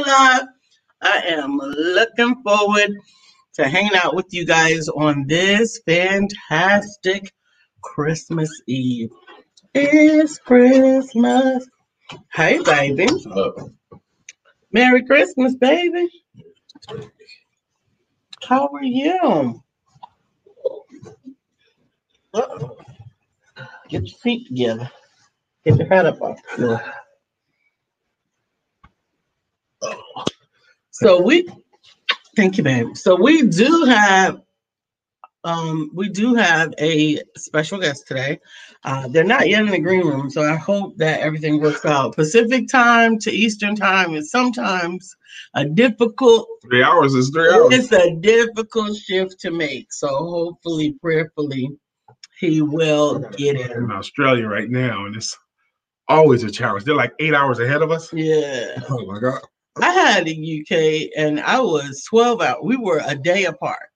live. I am looking forward to hanging out with you guys on this fantastic Christmas Eve. It's Christmas. Hey, baby. Merry Christmas, baby. How are you? Get your feet together. Get your head up off. So we thank you, babe. So we do have um we do have a special guest today. Uh they're not yet in the green room, so I hope that everything works out. Pacific time to Eastern time is sometimes a difficult Three hours is three hours. it's a difficult shift to make. So hopefully, prayerfully, he will get it. in Australia right now, and it's always a challenge. They're like eight hours ahead of us. Yeah. Oh my god. I had a UK and I was 12 out. We were a day apart.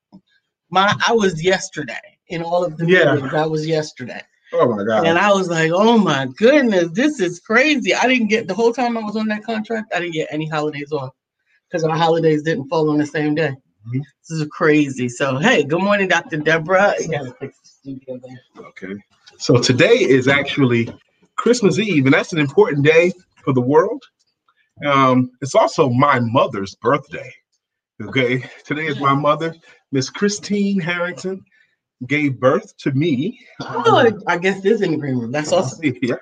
My I was yesterday in all of the Yeah. meetings. I was yesterday. Oh my god. And I was like, oh my goodness, this is crazy. I didn't get the whole time I was on that contract, I didn't get any holidays off because our holidays didn't fall on the same day. Mhm. This is crazy. So hey, good morning, Dr. Deborah. You gotta fix the studio there. okay. So today is actually Christmas Eve, and that's an important day for the world. Um, it's also my mother's birthday. Okay. Today is my mother, Miss Christine Harrington, gave birth to me. Oh, I guess this is in the green room. That's awesome. Yeah.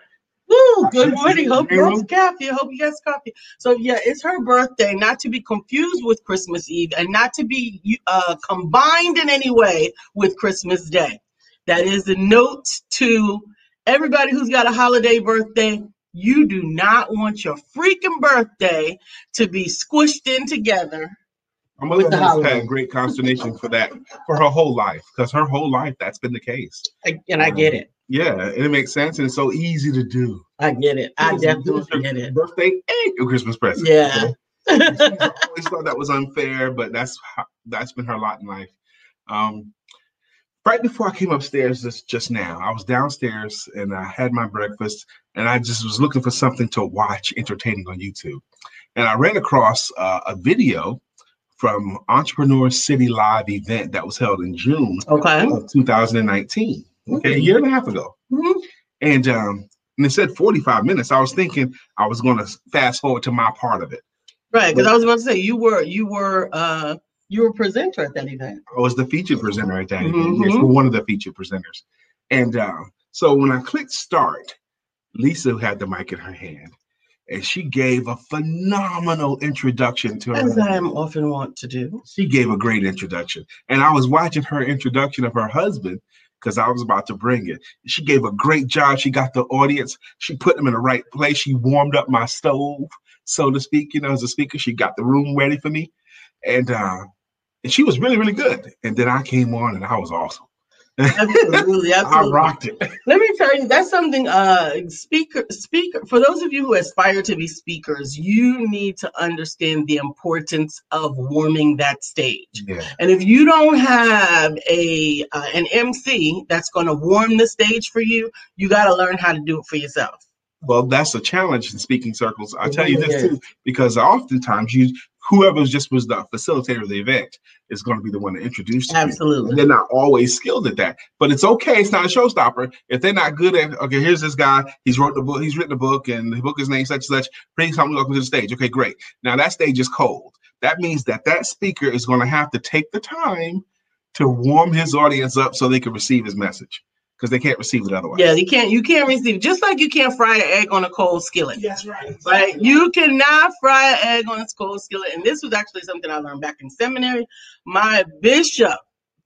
Woo, good morning. Hope you guys coffee. Hope you guys coffee. So yeah, it's her birthday, not to be confused with Christmas Eve and not to be uh, combined in any way with Christmas Day. That is a note to everybody who's got a holiday birthday. You do not want your freaking birthday to be squished in together. Mother With the holiday. had great consternation for that for her whole life, because her whole life that's been the case. I- And I get it. Yeah, and it makes sense, and it's so easy to do. I get it. I definitely get it. Birthday and your Christmas present. Yeah. She's always thought that was unfair, but that's how, that's been her lot in life. Um, right before I came upstairs just just now, I was downstairs and I had my breakfast, and I just was looking for something to watch entertaining on YouTube, and I ran across uh, a video from Entrepreneur City Live event that was held in June Okay. of 2019, okay, a year and a half ago. Mhm. And um, and it said 45 minutes. I was thinking I was going to fast forward to my part of it. Right, because I was about to say you were you were uh you were a presenter at that event. I was the featured presenter at that event. Yes, Mhm. one of the featured presenters. And uh, so when I clicked start, Lisa had the mic in her hand, and she gave a phenomenal introduction to her. As. I am often want to do. She gave a great introduction, and I was watching her introduction of her husband because I was about to bring it. She gave a great job. She got the audience. She put them in the right place. She warmed up my stove, so to speak. You know, as a speaker, she got the room ready for me, and uh, and she was really, really good. And then I came on, and I was awesome. Absolutely, I rocked it. Let me tell you, that's something uh speaker speaker for those of you who aspire to be speakers, you need to understand the importance of warming that stage. Yeah. And if you don't have a uh, an MC that's going to warm the stage for you, you got to learn how to do it for yourself. Well, that's a challenge in speaking circles. I tell you this too, because oftentimes you, whoever just was the facilitator of the event, is going to be the one to introduce you. Absolutely. And they're not always skilled at that, but it's okay. It's not a showstopper if they're not good at. Okay, here's this guy. He's wrote the book. He's written a book, and the book is named such and such. Please come welcome to the stage. Okay, great. Now that stage is cold. That means that that speaker is going to have to take the time to warm his audience up so they can receive his message because they can't receive it otherwise. Yeah, you can't you can't receive just like you can't fry an egg on a cold skillet. That's right. Right? You cannot fry an egg on a cold skillet. And this was actually something I learned back in seminary. My bishop,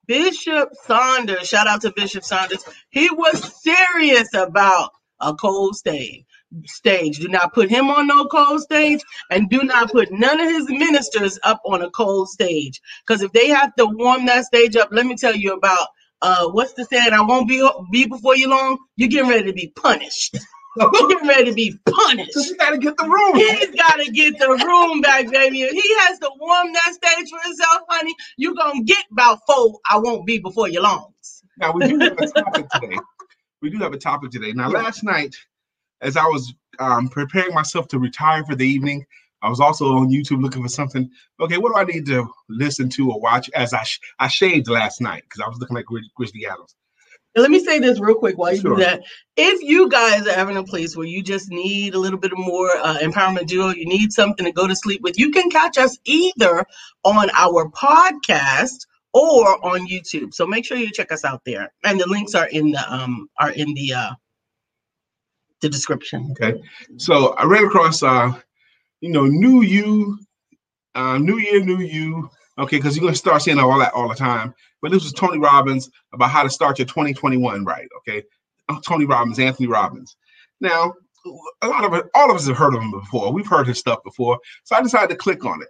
Bishop Saunders, shout out to Bishop Saunders, he was serious about a cold stage. Stage. Do not put him on no cold stage, and do not put none of his ministers up on a cold stage. Because if they have to warm that stage up, let me tell you about uh, what's the saying? I won't be be before you long. You're getting ready to be punished. You're getting ready to be punished. So you got to get the room. He's got to get the room back, baby. If he has to warm that stage for himself, honey, you're going to get about four. I won't be before you long. Now we do have a topic today. We do have a topic today. Now, last night, as I was um, preparing myself to retire for the evening, I was also on YouTube looking for something. Okay, what do I need to listen to or watch? As I sh- I shaved last night because I was looking like Grizzly Adams. let me say this real quick while you sure. do that. If you guys are having a place where you just need a little bit more uh, empowerment duo, you need something to go to sleep with, you can catch us either on our podcast or on YouTube. So make sure you check us out there, and the links are in the um are in the uh the description. Okay, so I ran across uh you know new you, uh, new year, new you. Okay, because you're gonna start seeing all that all the time. But this was Tony Robbins about how to start your 2021 right. Okay, Tony Robbins, Anthony Robbins. Now, a lot of it, all of us have heard of him before. We've heard his stuff before, so I decided to click on it.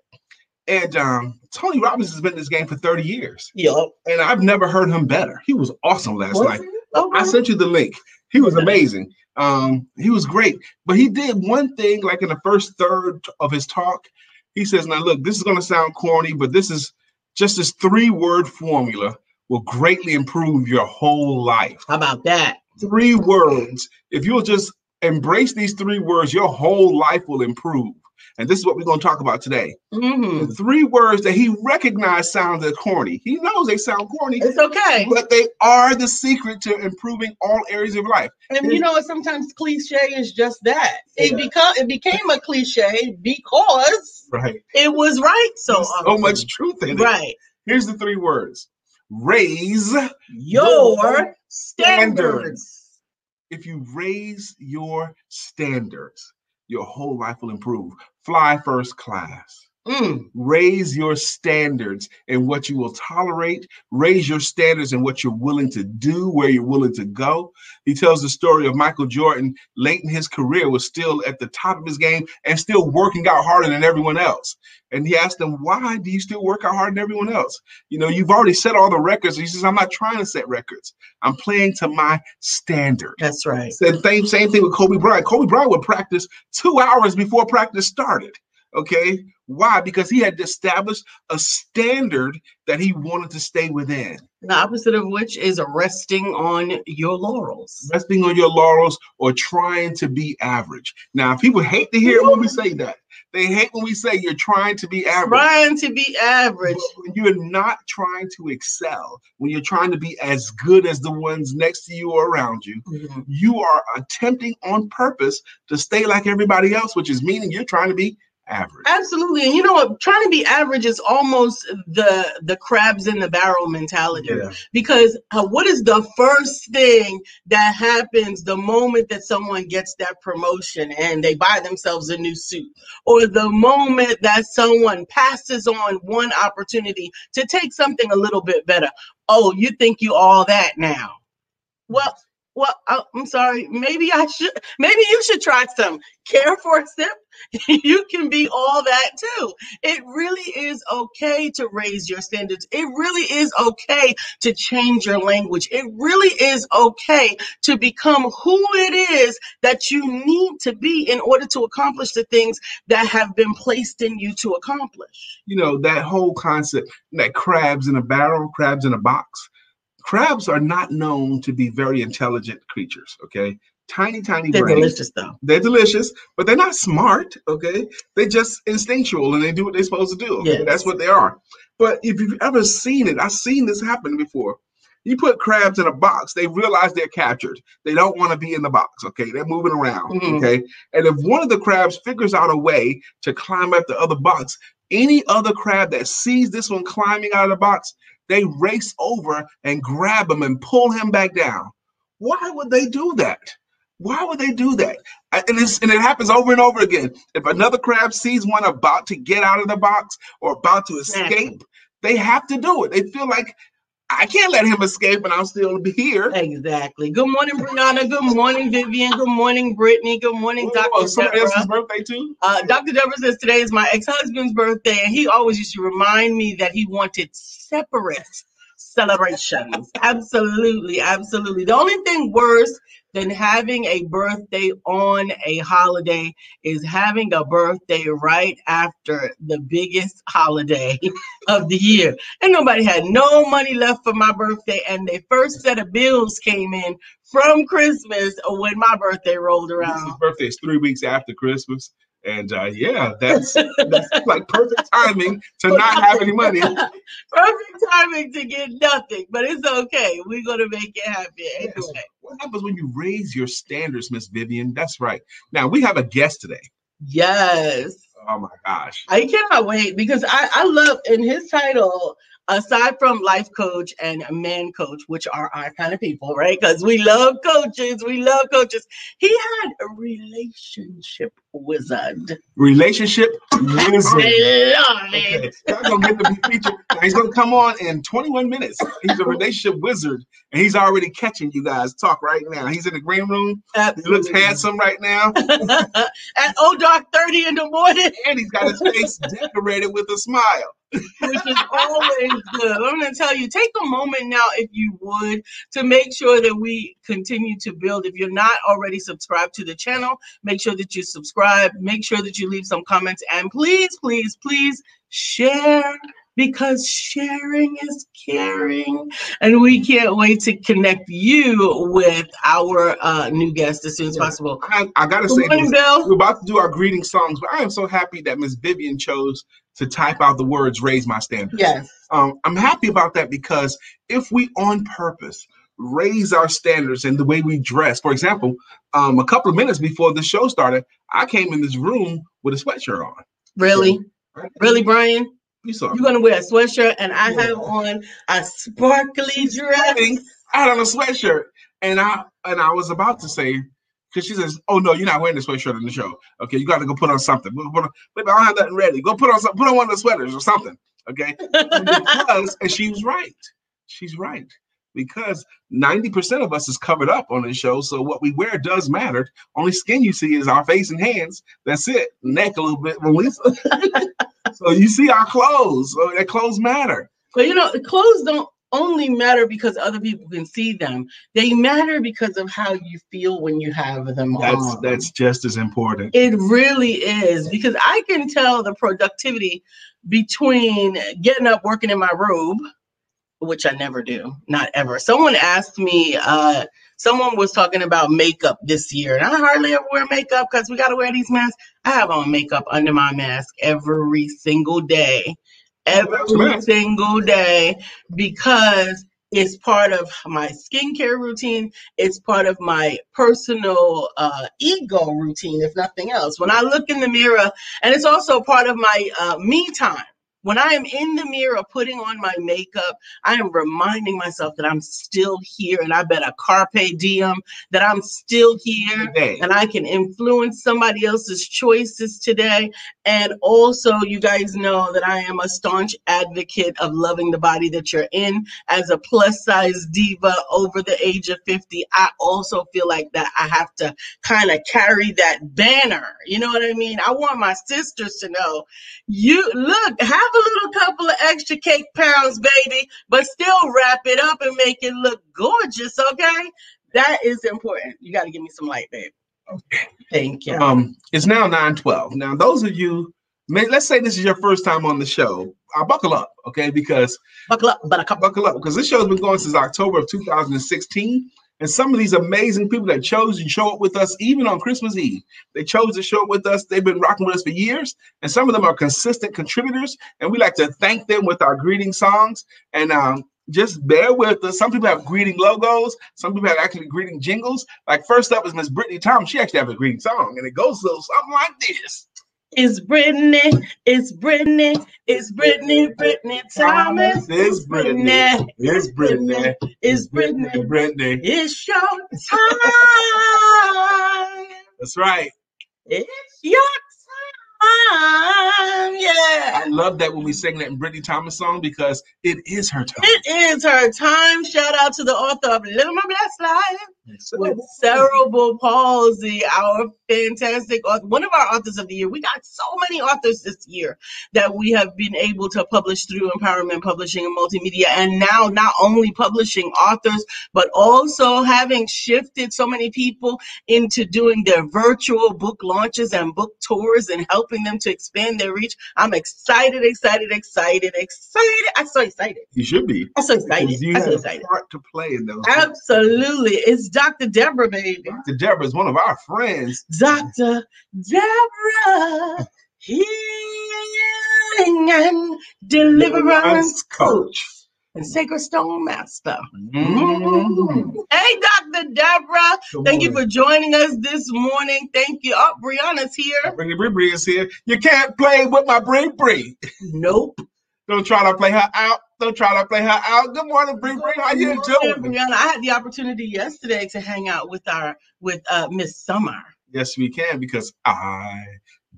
And um, Tony Robbins has been in this game for 30 years. Yep. And I've never heard him better. He was awesome last Was night. Okay. I sent you the link. He was amazing. Um, he was great. But he did one thing, like in the first third of his talk. He says, Now look, this is gonna sound corny, but this is just this three-word formula will greatly improve your whole life. How about that? Three words. If you'll just embrace these three words, your whole life will improve. And this is what we're going to talk about today. hmm The three words that he recognized sounded corny. He knows they sound corny, It's okay. but they are the secret to improving all areas of life. And you know, sometimes cliche is just that. It Yeah. become it became a cliche because Right. it was right. So There's so much truth in it. right. Here's the three words raise. Your standards. If you raise your standards, your whole life will improve. Fly first class. Mm. raise your standards in what you will tolerate raise your standards in what you're willing to do where you're willing to go he tells the story of michael jordan late in his career was still at the top of his game and still working out harder than everyone else and he asked them why do you still work out harder than everyone else you know you've already set all the records he says i'm not trying to set records i'm playing to my standard That's right. Said same, same thing with Kobe Bryant. Kobe Bryant would practice two hours before practice started. Okay. Why? Because he had established a standard that he wanted to stay within. The opposite of which is resting on your laurels. Resting on your laurels or trying to be average. Now, people hate to hear when we say that. They hate when we say you're trying to be average. Trying to be average. When you're not trying to excel, when you're trying to be as good as the ones next to you or around you, Mhm. you are attempting on purpose to stay like everybody else, which is meaning you're trying to be average. Absolutely. And you know what? Trying to be average is almost the the crabs in the barrel mentality. Yeah. Because uh, what is the first thing that happens the moment that someone gets that promotion and they buy themselves a new suit? Or the moment that someone passes on one opportunity to take something a little bit better? Oh, you think you all that now? Well, well, I'm sorry. Maybe I should. Maybe you should try some. Care for a sip. you can be all that too. It really is okay to raise your standards. It really is okay to change your language. It really is okay to become who it is that you need to be in order to accomplish the things that have been placed in you to accomplish. You know, that whole concept that crabs in a barrel, crabs in a box. Crabs are not known to be very intelligent creatures, okay? Tiny, tiny They're brains. delicious though. They're delicious, but they're not smart, okay? They're just instinctual and they do what they're supposed to do. okay? Yes. That's what they are. But if you've ever seen it, I've seen this happen before. You put crabs in a box, they realize they're captured. They don't want to be in the box, okay? They're moving around, Mhm. okay? And if one of the crabs figures out a way to climb up the other box, any other crab that sees this one climbing out of the box, they race over and grab him and pull him back down. Why would they do that? Why would they do that? And, and it happens over and over again. If another crab sees one about to get out of the box or about to escape, they have to do it. They feel like I can't let him escape and I'll still be here. Exactly. Good morning, Brianna. Good morning, Vivian. Good morning, Brittany. Good morning, Oh, Dr. somebody Deborah. else's birthday too? Uh, Dr. Deborah says today is my ex-husband's birthday, and he always used to remind me that he wanted separate celebrations. absolutely, absolutely. The only thing worse than having a birthday on a holiday is having a birthday right after the biggest holiday of the year. And nobody had no money left for my birthday, and the first set of bills came in from Christmas when my birthday rolled His around. birthday is three weeks after Christmas. And uh, yeah, that's that's like perfect timing to not have any money. Perfect timing to get nothing, but it's okay. We're gonna make it happen Yes. anyway. What happens when you raise your standards, Miss Vivian? That's right. Now we have a guest today. Yes. Oh my gosh. I cannot wait because I, I love in his title, aside from life coach and man coach, which are our kind of people, right? Because we love coaches, we love coaches. He had a relationship wizard. Relationship wizard. I love Okay, it. Y'all gonna get to be featured. He's gonna come on in 21 minutes. He's a relationship wizard, and he's already catching you guys talk right now. He's in the green room. He looks handsome right now, At old dark 30 in the morning, and he's got his face decorated with a smile. Which is always good. I'm going to tell you, take a moment now, if you would, to make sure that we continue to build. If you're not already subscribed to the channel, make sure that you subscribe. Make sure that you leave some comments. And please, please, please share because sharing is caring. And we can't wait to connect you with our uh, new guest as soon as possible. I, I gotta Good say, morning, this. We're about to do our greeting songs, but I am so happy that Miss Vivian chose to type out the words "raise my standards." Yes. um, I'm happy about that because if we on purpose raise our standards in the way we dress, for example, um, a couple of minutes before the show started, I came in this room with a sweatshirt on. Really? Right? Really, Brian? You saw. You're gonna wear a sweatshirt, and I Yeah. have on a sparkly dress. I had on a sweatshirt, and I and I was about to say. Because she says, "Oh no, you're not wearing the sweatshirt in the show. Okay, you got to go put on something. Go put on, baby, I don't have nothing ready. Go put on some, put on one of the sweaters or something. Okay, And because and she was right. She's right because ninety percent of us is covered up on this show. So what we wear does matter. Only skin you see is our face and hands. That's it. Neck a little bit, Melissa. so you see our clothes. So that clothes matter. But you know, the clothes don't only matter because other people can see them. They matter because of how you feel when you have them That's on. that's just as important. It really is because I can tell the productivity between getting up, working in my robe, which I never do, not ever. Someone asked me, uh, someone was talking about makeup this year, and I hardly ever wear makeup because we got to wear these masks. I have on makeup under my mask every single day, every single day because it's part of my skincare routine. It's part of my personal uh, ego routine, if nothing else. When I look in the mirror, and it's also part of my uh, me time. When I am in the mirror putting on my makeup, I am reminding myself that I'm still here and I better carpe diem, that I'm still here Today. and I can influence somebody else's choices today. And also, you guys know that I am a staunch advocate of loving the body that you're in. As a plus size diva over the age of 50, I also feel like that I have to kind of carry that banner. You know what I mean? I want my sisters to know you look, have a little couple of extra cake pounds, baby, but still wrap it up and make it look gorgeous, okay? That is important. You got to give me some light, babe. Okay. Thank you. Um, it's now 912. Now, those of you, may, let's say this is your first time on the show. Uh, buckle up, okay? Because Buckle up, but buttercup. buckle up, because this show's been going since October of 2016. And some of these amazing people that chose to show up with us, even on Christmas Eve, they chose to show up with us. They've been rocking with us for years. And some of them are consistent contributors. And we like to thank them with our greeting songs. And um, just bear with us. Some people have greeting logos. Some people have actually greeting jingles. Like first up is Miss Brittany Thomas. She actually has a greeting song, and it goes a little something like this. It's Brittany, it's Brittany, it's Brittany, Brittany Thomas. It's Brittany. It's Brittany. it's Brittany. Brittany. It's your time. That's right. It's your time. Yeah. I love that when we sing that in Brittany Thomas song because it is her time. It is her time. Shout out to the author of Living My Blessed Life with cerebral palsy, our fantastic one of our authors of the year. We got so many authors this year that we have been able to publish through Empowerment Publishing and Multimedia. And now, not only publishing authors, but also having shifted so many people into doing their virtual book launches and book tours and helping them to expand their reach. I'm excited, excited, excited, excited. I'm so excited. You should be. I'm so excited. Because you I'm so have excited. a part to play in those. Absolutely. It's Dr. Deborah, baby. Dr. Deborah is one of our friends. Dr. Deborah, healing and deliverance coach and sacred stone master. Mhm. Hey, Dr. Deborah. Good Thank you for joining us this morning. Thank you. Oh, Brianna's here. Bree Bree is here. You can't play with my Bree Bree. Nope. Don't try to play her out. Don't try to play her out. Good morning, Bree Bree. How you doing? Brianna. I had the opportunity yesterday to hang out with our with uh Miss Summer. Yes, we can because I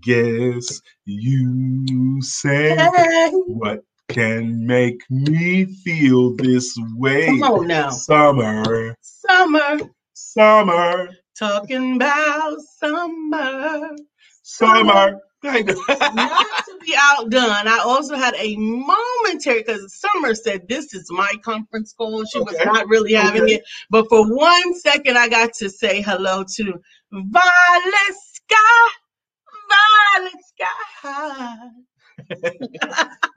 guess you say Hey, what can make me feel this way. come on now. Summer, Summer. summer, Talking about summer. summer. Doing? Not to be outdone, I also had a momentary because Summer said this is my conference call. She was not really having Okay. it, but for one second, I got to say hello to Violet Sky. Violet Sky.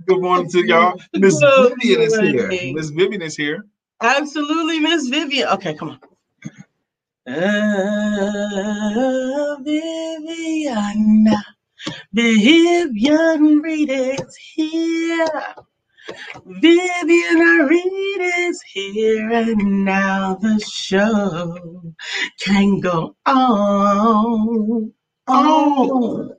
Good morning to y'all. Miss Vivian is here. Miss Vivian is here. Absolutely, Miss Vivian. Okay, come on. Uh, Vivian, Vivian Reed is here. Vivian Reed is here, and now the show can go on. Oh.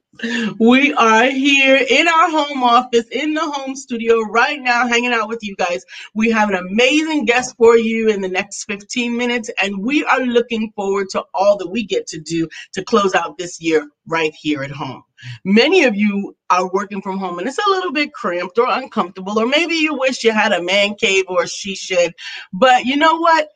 We are here in our home office, in the home studio right now, hanging out with you guys. We have an amazing guest for you in the next 15 minutes, and we are looking forward to all that we get to do to close out this year right here at home. Many of you are working from home and it's a little bit cramped or uncomfortable, or maybe you wish you had a man cave or a she shed. But you know what?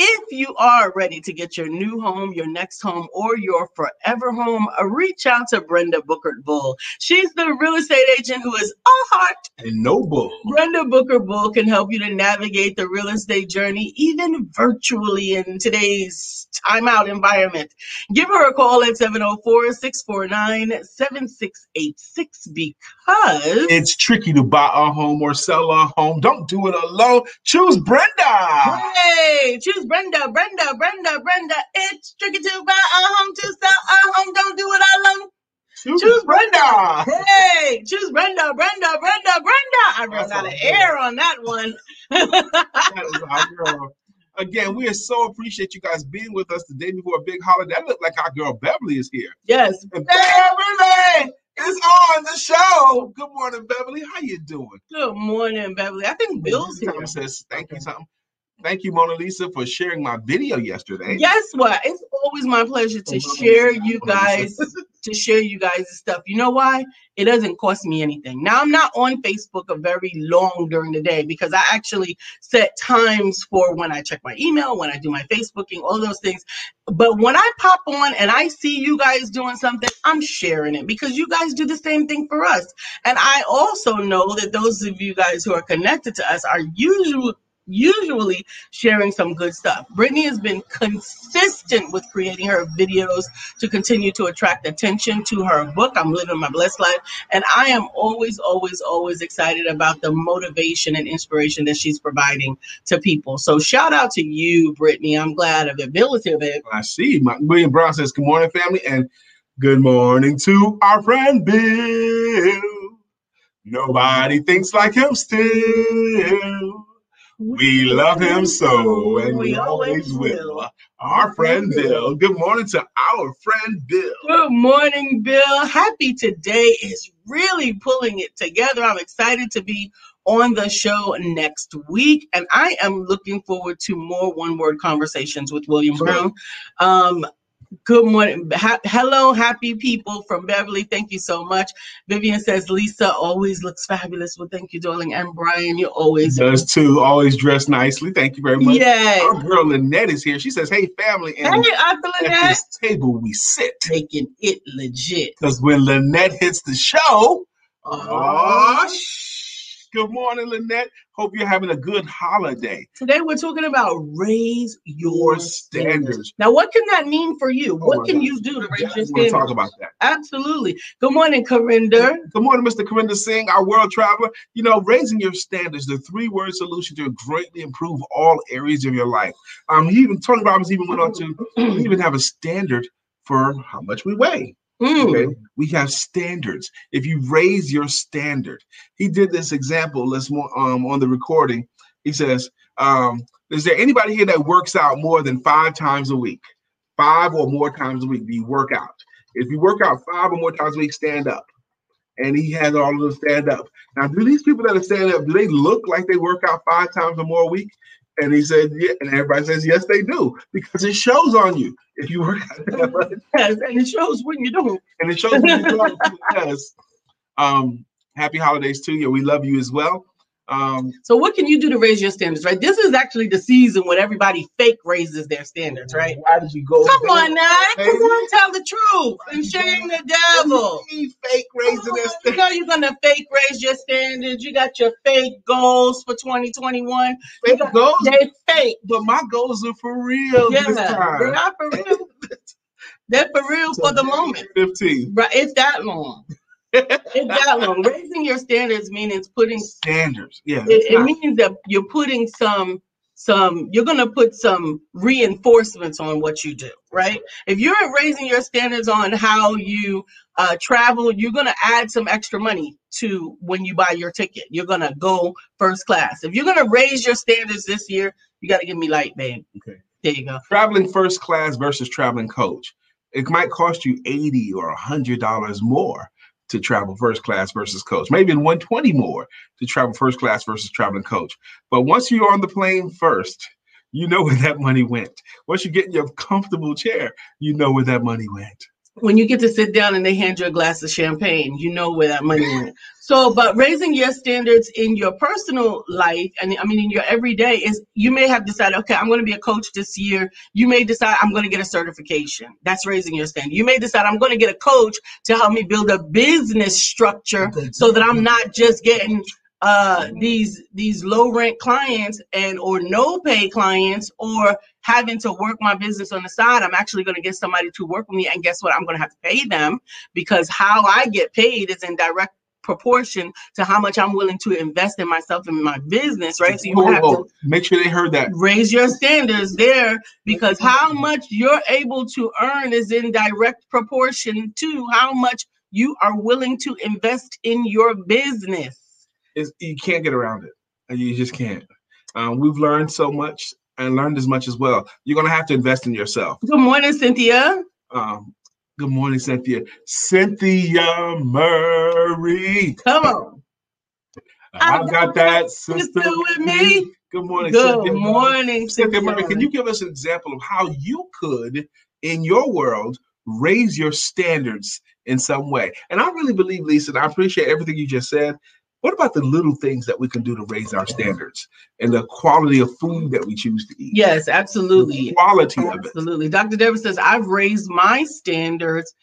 If you are ready to get your new home, your next home, or your forever home, reach out to Brenda Booker Bull. She's the real estate agent who is all heart And no bull. Brenda Booker Bull can help you to navigate the real estate journey, even virtually in today's timeout environment. Give her a call at 704 649 7686 because It's tricky to buy a home or sell a home. Don't do it alone. Choose Brenda. Hey, choose Brenda, Brenda, Brenda, Brenda. It's tricky to buy a home, to sell a home. Don't do it alone. Choose, Choose Brenda. Hey, choose Brenda, Brenda, Brenda, Brenda. I ran out of air on that one. That was our girl. Again, we are so appreciate you guys being with us the day before a big holiday. That looked like our girl Beverly is here. yes, And Beverly is on the show. Good morning, Beverly. How you doing? Good morning, Beverly. I think Bill's here. Says thank you something. Thank you, Mona Lisa, for sharing my video yesterday. Guess what? It's always my pleasure to Oh, share Lisa, you guys to share you guys stuff. You know why? It doesn't cost me anything. Now I'm not on Facebook a very long during the day because I actually set times for when I check my email, when I do my Facebooking, all those things. But when I pop on and I see you guys doing something, I'm sharing it because you guys do the same thing for us. And I also know that those of you guys who are connected to us are usually usually sharing some good stuff. Brittany has been consistent with creating her videos to continue to attract attention to her book, I'm Living My Blessed Life. And I am always, always, always excited about the motivation and inspiration that she's providing to people. So shout out to you, Brittany. I'm glad of it. Ability here, babe. I see. My, William Brown says, Good morning, family, and good morning to our friend Bill. Nobody thinks like him still. We love him so, and we always will. Our friend Bill. Good morning to our friend Bill. Good morning, Bill. Happy today is really pulling it together. I'm excited to be on the show next week, and I am looking forward to more one word conversations with William Brown. Um, good morning. Ha- hello, happy people from Beverly. Thank you so much. Vivian says Lisa always looks fabulous. Well, thank you, darling. And Brian, you always. Does too. Always dressed nicely. Thank you very much. Yay. Our girl Lynette is here. She says, Hey, family, And Hey, Uncle at Lynette. this table we sit. Making it legit. Because when Lynette hits the show, oh, oh Good morning, Lynette. Hope you're having a good holiday. Today we're talking about raise your, Your standards. Now, what can that mean for you? Oh what can God. you do to raise your want to standards? talk about that. Absolutely. Good morning, Corinda. Good morning, Mr. Corinda Singh, our world traveler. You know, raising your standards, the three-word solution to greatly improve all areas of your life. Um, even Tony Robbins even went on to even have a standard for how much we weigh. Mm. Okay, we have standards. If you raise your standard, he did this example. Let's more um on the recording. He says, um, "Is there anybody here that works out more than five times a week? Five or more times a week? Do you work out? If you work out five or more times a week, stand up." And he has all of them stand up. Now, do these people that are standing up, do they look like they work out five times or more a week? And he said, yeah, and everybody says, yes, they do, because it shows on you if you work out that much Yes, and it shows when you don't. and it shows when you love yes. Um, happy holidays to you. We love you as well. Um, So, what can you do to raise your standards, right? This is actually the season when everybody fake raises their standards, right? Why did you go? Come on now, come on, tell the truth and shame the devil. Fake raising on, You know you're gonna fake raise your standards. You got your fake goals for 2021. Fake goals, They fake. but my goals are for real Yeah, they're not for real. They're for real for the moment. 15 Right, it's that long. It's that long. Raising your standards means putting standards. Yeah, it, it means that you're putting some some you're going to put some reinforcements on what you do right if you're raising your standards on how you uh, travel you're going to add some extra money to when you buy your ticket you're going to go first class if you're going to raise your standards this year you got to give me light babe Okay. there you go traveling first class versus traveling coach. It might cost you 80 or 100 dollars more to travel first class versus coach. Maybe in 120 more to travel first class versus traveling coach. But once you're on the plane first, you know where that money went. Once you get in your comfortable chair, you know where that money went. when you get to sit down and they hand you a glass of champagne, you know where that money went. So, but raising your standards in your personal life, and I mean in your everyday, is you may have decided, okay, I'm going to be a coach this year. You may decide I'm going to get a certification. That's raising your standard. You may decide I'm going to get a coach to help me build a business structure so that I'm not just getting uh these these low rent clients and or no pay clients or having to work my business on the side i'm actually going to get somebody to work with me and guess what i'm going to have to pay them because how i get paid is in direct proportion to how much i'm willing to invest in myself and my business right so you Whoa, have to Make sure they heard that. raise your standards there because how much you're able to earn is in direct proportion to how much you are willing to invest in your business It's, you can't get around it. You just can't. Um, we've learned so much and learned as much as well. You're going to have to invest in yourself. Good morning, Cynthia. Um, good morning, Cynthia. Cynthia Murray. Come on. I've got that sister with me. Good morning, Good Cynthia. Morning, Cynthia Cynthia. Murray, can you give us an example of how you could, in your world, raise your standards in some way? And I really believe, Lisa, and I appreciate everything you just said. What about the little things that we can do to raise our standards and the quality of food that we choose to eat? Yes, The absolutely. quality of it. Absolutely. Dr. Deborah says, I've raised my standards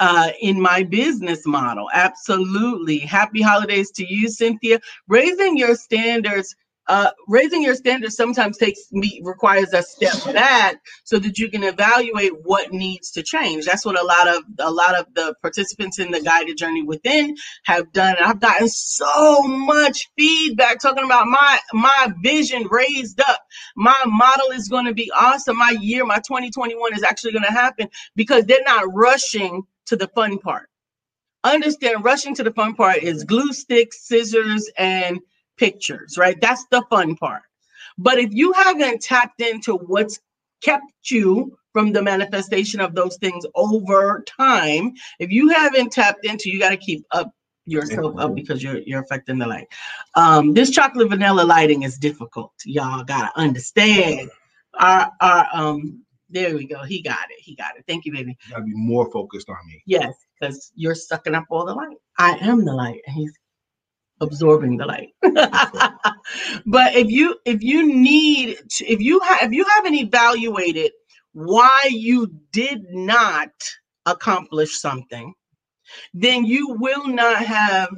uh, in my business model. Absolutely. Happy holidays to you, Cynthia. Raising your standards. Uh, raising your standards sometimes takes me requires a step back so that you can evaluate what needs to change. That's what a lot of a lot of the participants in the guided journey within have done. And I've gotten so much feedback talking about my my vision raised up my model is going to be awesome. My year, my 2021 is actually going to happen because they're not rushing to the fun part. Understand, rushing to the fun part is glue sticks, scissors, and pictures, right? That's the fun part. But if you haven't tapped into what's kept you from the manifestation of those things over time, if you haven't tapped into, you got to keep up yourself up because you're you're affecting the light. Um, this chocolate vanilla lighting is difficult. Y'all gotta understand. Our our um there we go. He got it. He got it. Thank you, baby. You gotta be more focused on me. Yes, because you're sucking up all the light. I am the light, and he's absorbing the light. but if you if you need to, if you have if you haven't evaluated why you did not accomplish something, then you will not have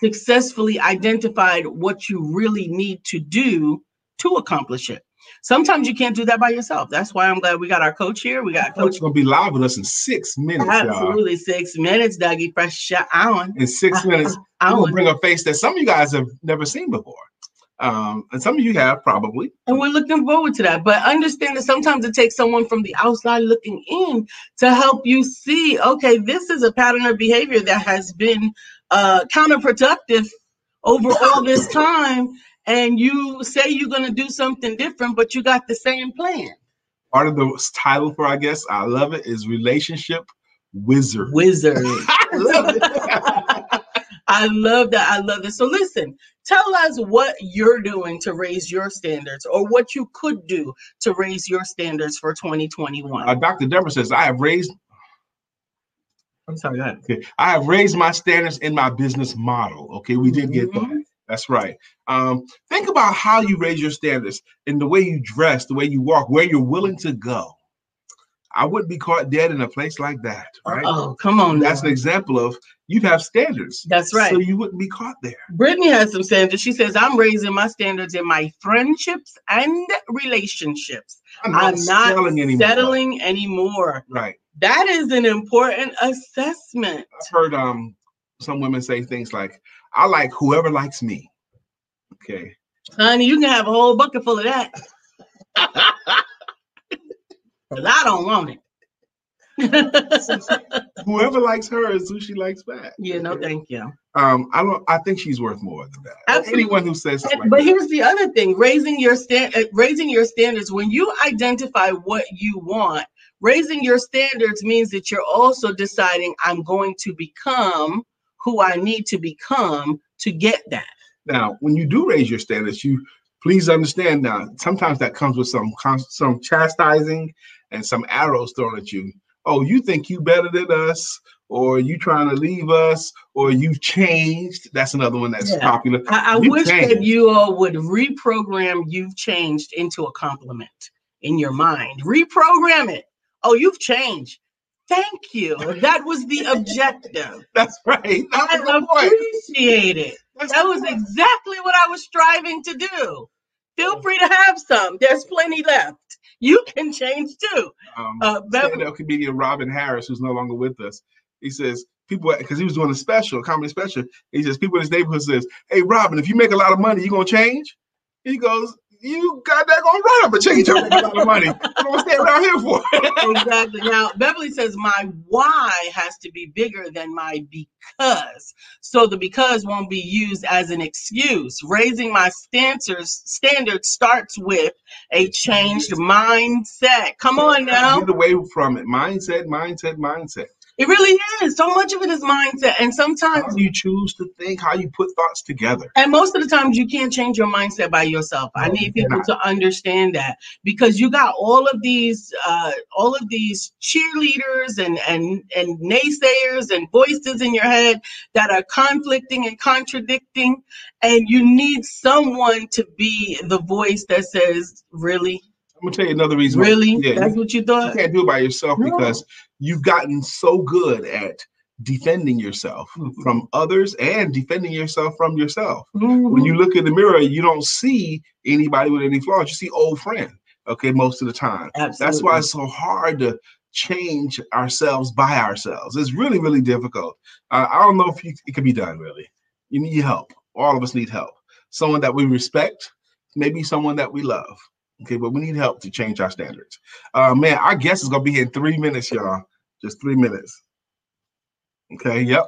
successfully identified what you really need to do to accomplish it. Sometimes you can't do that by yourself. That's why I'm glad we got our coach here. We got coach gonna be live with us in six minutes. Absolutely, y'all. six minutes, Dougie. Fresh on. In six minutes, I will bring a face that some of you guys have never seen before. Um, and some of you have probably. And we're looking forward to that. But understand that sometimes it takes someone from the outside looking in to help you see, okay, this is a pattern of behavior that has been uh, counterproductive over all this time. And you say you're going to do something different, but you got the same plan. Part of the title for, I guess, I love it, is Relationship Wizard. Wizard. I love it. I love that. I love it. So listen, tell us what you're doing to raise your standards or what you could do to raise your standards for 2021. Uh, Dr. Deborah says, I have raised I'm sorry, go ahead. Okay. I have raised my standards in my business model. Okay, we did get mm-hmm. that. That's right. Um, think about how you raise your standards in the way you dress, the way you walk, where you're willing to go. I wouldn't be caught dead in a place like that, right? Oh, come on. That's now. an example of you'd have standards. That's right. So you wouldn't be caught there. Brittany has some standards. She says, I'm raising my standards in my friendships and relationships. I'm not, I'm not settling, anymore. settling anymore. Right. That is an important assessment. I've heard um some women say things like, I like whoever likes me. Okay. Honey, you can have a whole bucket full of that. Because I don't want it. Whoever likes her is who she likes back. Yeah, no, thank you. Um, I don't. I think she's worth more than that. Absolutely. Anyone who says, like but that. here's the other thing: raising your stand, uh, raising your standards. When you identify what you want, raising your standards means that you're also deciding, I'm going to become who I need to become to get that. Now, when you do raise your standards, you please understand now. Sometimes that comes with some some chastising and some arrows thrown at you. Oh, you think you better than us, or you trying to leave us, or you've changed. That's another one that's yeah. popular. I, I wish changed. that you all would reprogram you've changed into a compliment in your mind. Reprogram it. Oh, you've changed. Thank you. That was the objective. That's right. That I appreciate it. That's that was exactly what I was striving to do. Feel free to have some. There's plenty left. You can change too. Um, uh, comedian Robin Harris, who's no longer with us, he says people because he was doing a special, a comedy special. He says people in his neighborhood says, "Hey, Robin, if you make a lot of money, you gonna change?" He goes, you got that going right up a change up a lot of money. What am I stay around here for? exactly. Now Beverly says my why has to be bigger than my because. So the because won't be used as an excuse. Raising my standards standards starts with a changed mindset. Come on now. Get away from it. Mindset, mindset, mindset. It really is. So much of it is mindset. And sometimes you choose to think, how you put thoughts together. And most of the times you can't change your mindset by yourself. No, I need people to understand that because you got all of these uh, all of these cheerleaders and and and naysayers and voices in your head that are conflicting and contradicting. And you need someone to be the voice that says, really? I'm gonna tell you another reason. Really? Yeah, That's you, what you thought? You can't do it by yourself no. because you've gotten so good at defending yourself mm-hmm. from others and defending yourself from yourself. Mm-hmm. When you look in the mirror, you don't see anybody with any flaws. You see old friend. Okay, most of the time. Absolutely. That's why it's so hard to change ourselves by ourselves. It's really, really difficult. Uh, I don't know if you, it can be done. Really, you need help. All of us need help. Someone that we respect, maybe someone that we love. Okay, but we need help to change our standards. Uh, man, our guest is gonna be here in three minutes, y'all. Just three minutes. Okay, yep.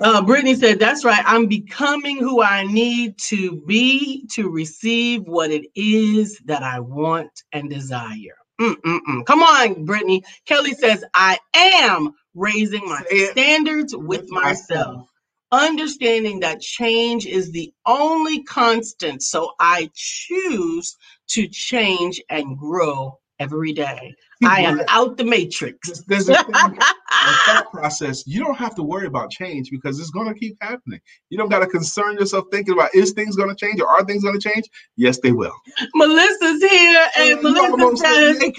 Uh, Brittany said, That's right. I'm becoming who I need to be to receive what it is that I want and desire. Mm-mm-mm. Come on, Brittany. Kelly says, I am raising my standards with myself understanding that change is the only constant. So I choose to change and grow every day. I am out the matrix. There's, a thought process. You don't have to worry about change because it's going to keep happening. You don't got to concern yourself thinking about is things going to change or are things going to change? Yes, they will. Melissa's here, and Melissa says,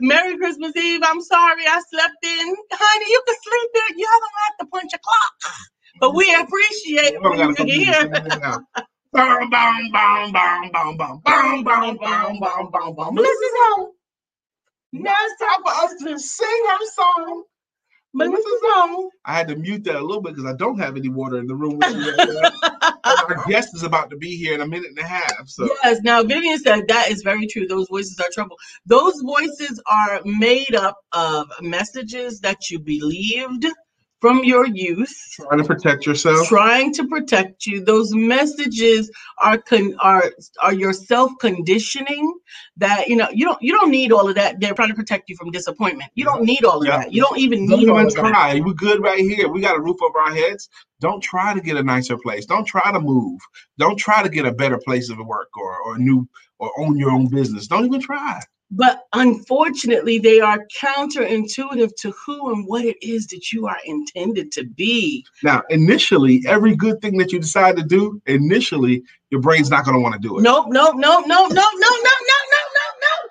"Merry Christmas Eve." I'm sorry I slept in, honey. You can sleep in. You haven't had to punch a clock. But we appreciate Hold on, when you come get here. here. Bum, bum, bum, bum, bum, bum, bum, bum, bum, bum, bum, bum. Melissa's home. Now it's time for us to sing our song. Melissa's home. I had to mute that a little bit because I don't have any water in the room with me right Our guest is about to be here in a minute and a half. So Yes. Now, Vivian said that is very true. Those voices are trouble. Those voices are made up of messages that you believed from your youth, trying to protect yourself. trying to protect you. Those messages are con- are are your self conditioning. That you know you don't you don't need all of that. They're trying to protect you from disappointment. You don't need all of Yeah. that. You don't even Don't need all even of that. try. We're good right here. We got a roof over our heads. Don't try to get a nicer place. Don't try to move. Don't try to get a better place of work or or new or own your own business. Don't even try. But unfortunately, they are counterintuitive to who and what it is that you are intended to be. Now, initially, every good thing that you decide to do, initially, your brain's not going to want to do it. Nope, nope, nope, nope, nope, nope, nope, nope, nope, nope, nope.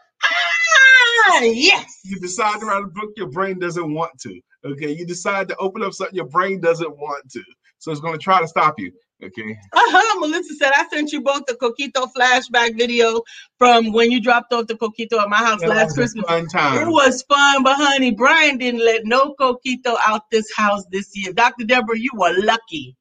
Ah, yes. You decide to write a book, your brain doesn't want to. Okay. You decide to open up something, your brain doesn't want to. So it's going to try to stop you. Okay. Uh-huh. Melissa said I sent you both the Coquito flashback video from when you dropped off the Coquito at my house That last Christmas. Fun It was fun, but honey, Brian didn't let no Coquito out this house this year. Dr. Deborah, you were lucky.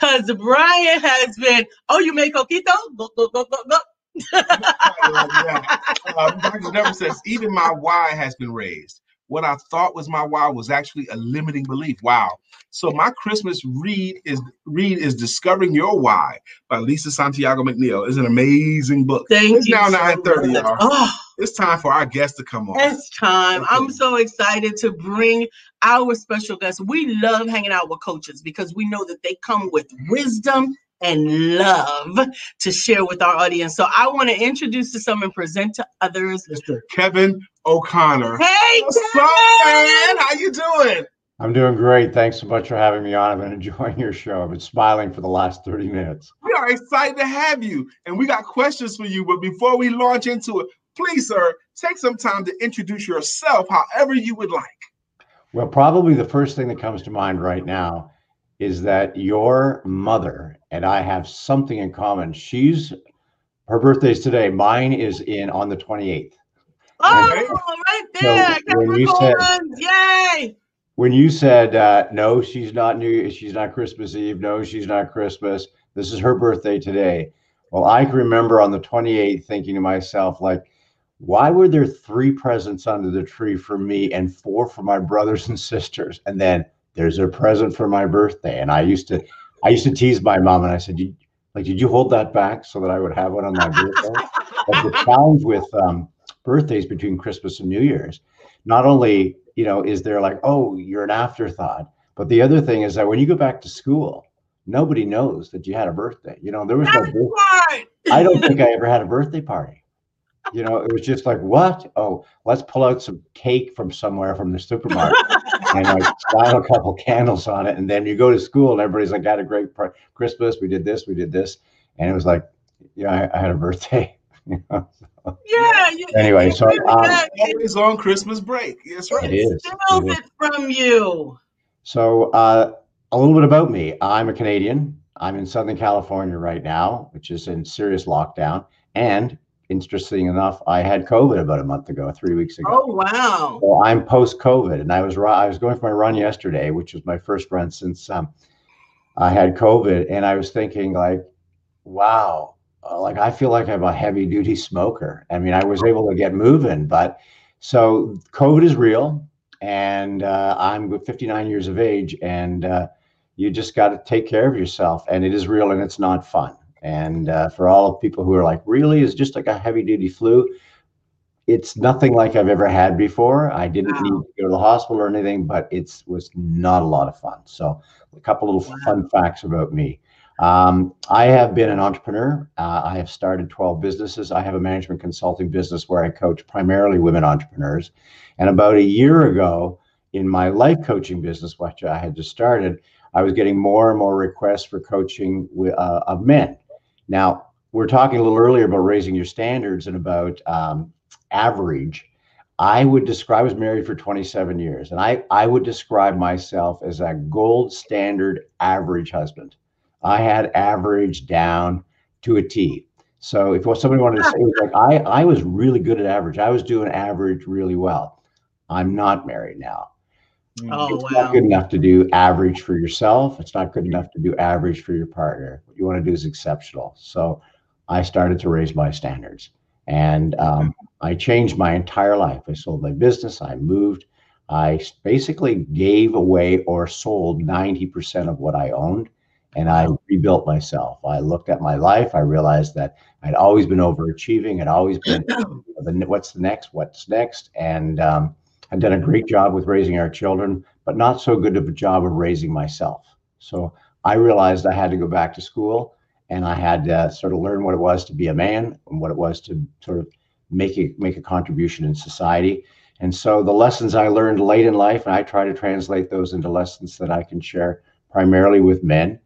Because Brian has been, oh, you made Coquito? Go, go, go, go, go. yeah. Uh, Dr. Deborah says, even my why has been raised. What I thought was my why was actually a limiting belief. Wow. So my Christmas read is read is Discovering Your Why by Lisa Santiago McNeil. It's an amazing book. Thank It's you. now so 9:30, y'all. Oh, It's time for our guest to come on. It's time. I'm so excited to bring our special guest. We love hanging out with coaches because we know that they come with wisdom and love to share with our audience. So I want to introduce to some and present to others. Mr. Kevin O'Connor. Hey, What's up, Kevin! man? How you doing? I'm doing great. Thanks so much for having me on. I've been enjoying your show. I've been smiling for the last 30 minutes. We are excited to have you, and we got questions for you. But before we launch into it, please, sir, take some time to introduce yourself, however you would like. Well, probably the first thing that comes to mind right now is that your mother and I have something in common. She's her birthday's today. Mine is in on the 28th. Oh, right there. So when you said- Yay. When you said uh, no, she's not New, she's not Christmas Eve. No, she's not Christmas. This is her birthday today. Well, I can remember on the 28th thinking to myself, like, why were there three presents under the tree for me and four for my brothers and sisters? And then there's a present for my birthday. And I used to, I used to tease my mom, and I said, "You- like, did you hold that back so that I would have one on my birthday? but the challenge with um, birthdays between Christmas and New Year's, not only you know is there like, oh, you're an afterthought, but the other thing is that when you go back to school, nobody knows that you had a birthday. You know, there was no. That's right. I don't think I ever had a birthday party. You know, it was just like, what? Oh, let's pull out some cake from somewhere from the supermarket and like slide a couple candles on it. And then you go to school and everybody's like, got a great Christmas. We did this, we did this. And it was like, yeah, I, I had a birthday. You know? Yeah. you- Anyway, you so, really um, Always on Christmas break. That's right. It is. steals It is. from you. So, uh, a little bit about me. I'm a Canadian. I'm in Southern California right now, which is in serious lockdown. And interesting enough, I had COVID about a month ago, three weeks ago. Oh, wow. So I'm post COVID, and I was I was going for my run yesterday, which was my first run since um, I had COVID, and I was thinking like, wow, uh, like I feel like I'm a heavy duty smoker. I mean, I was able to get moving, but so COVID is real, and uh, I'm 59 years of age, and uh, you just got to take care of yourself, and it is real, and it's not fun. And uh, for all of people who are like, really, is just like a heavy duty flu it's nothing like I've ever had before. I didn't Wow. need to go to the hospital or anything, but it's was not a lot of fun. So a couple little Wow. fun facts about me. Um, I have been an entrepreneur. Uh, I have started 12 businesses. I have a management consulting business where I coach primarily women entrepreneurs. And about a year ago, in my life coaching business, which I had just started, I was getting more and more requests for coaching uh, of men. Now, we're talking a little earlier about raising your standards and about um, average. I would describe, I was married for 27 years, and I, I would describe myself as a gold standard average husband. I had average down to a T. So if what somebody wanted to say like, I, I was really good at average. I was doing average really well. I'm not married now. Oh, it's wow. not good enough to do average for yourself. It's not good enough to do average for your partner. What you want to do is exceptional. So I started to raise my standards and um, I changed my entire life. I sold my business, I moved, I basically gave away or sold 90% of what I owned and I rebuilt myself. I looked at my life, I realized that I'd always been overachieving, I'd always been the, what's the next, what's next, and um, I've done a great job with raising our children, but not so good of a job of raising myself. So I realized I had to go back to school and I had to sort of learn what it was to be a man and what it was to sort of make a make a contribution in society. And so the lessons I learned late in life, and I try to translate those into lessons that I can share primarily with men.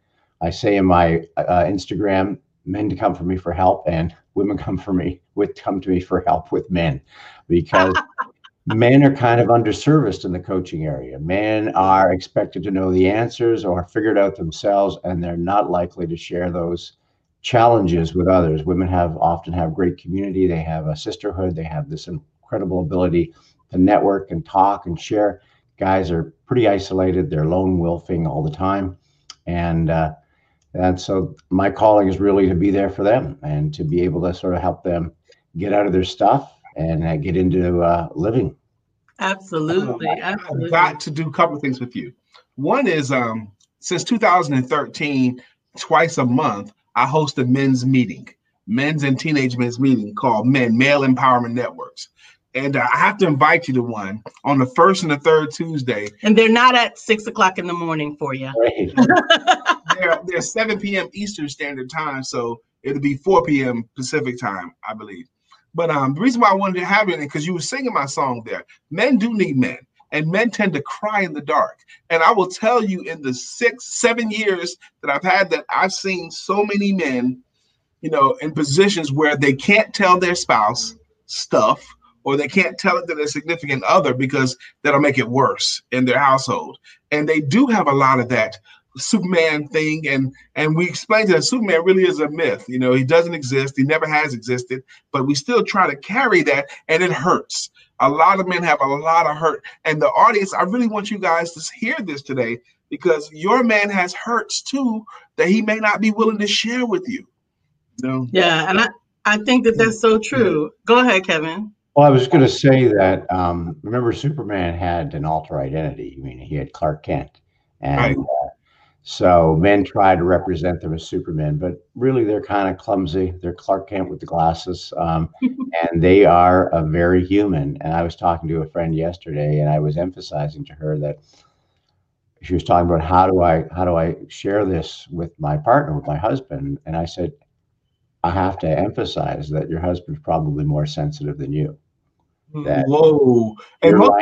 I say in my uh, Instagram, men to come for me for help, and women come for me with come to me for help with men, because men are kind of underserviced in the coaching area. Men are expected to know the answers or figure it out themselves, and they're not likely to share those challenges with others. Women have often have great community. They have a sisterhood. They have this incredible ability to network and talk and share. Guys are pretty isolated. They're lone wolfing all the time, and uh, and so my calling is really to be there for them and to be able to sort of help them get out of their stuff and uh, get into uh, living. Absolutely. I've Absolutely. got to do a couple of things with you. One is um, since 2013, twice a month, I host a men's meeting, men's and teenage men's meeting called Men Male Empowerment Networks. And uh, I have to invite you to one on the first and the third Tuesday. And they're not at six o'clock in the morning for you. Right. They're, they're 7 p.m. Eastern Standard Time, so it'll be 4 p.m. Pacific Time, I believe. But um, the reason why I wanted to have it, because you were singing my song there, men do need men, and men tend to cry in the dark. And I will tell you, in the six, seven years that I've had that, I've seen so many men, you know, in positions where they can't tell their spouse stuff, or they can't tell it to their significant other because that'll make it worse in their household. And they do have a lot of that Superman thing, and and we explained that Superman really is a myth. You know, he doesn't exist. He never has existed. But we still try to carry that, and it hurts. A lot of men have a lot of hurt, and the audience. I really want you guys to hear this today because your man has hurts too that he may not be willing to share with you. You know? Yeah, and I, I think that that's so true. Go ahead, Kevin. Well, I was going to say that. Um, remember, Superman had an alter identity. I mean, he had Clark Kent, and Right. So men try to represent them as Superman, but really they're kind of clumsy. They're Clark Kent with the glasses, um, and they are a very human. And I was talking to a friend yesterday, and I was emphasizing to her that she was talking about how do I how do I share this with my partner, with my husband, and I said. I have to emphasize that your husband's probably more sensitive than you. That Whoa! And most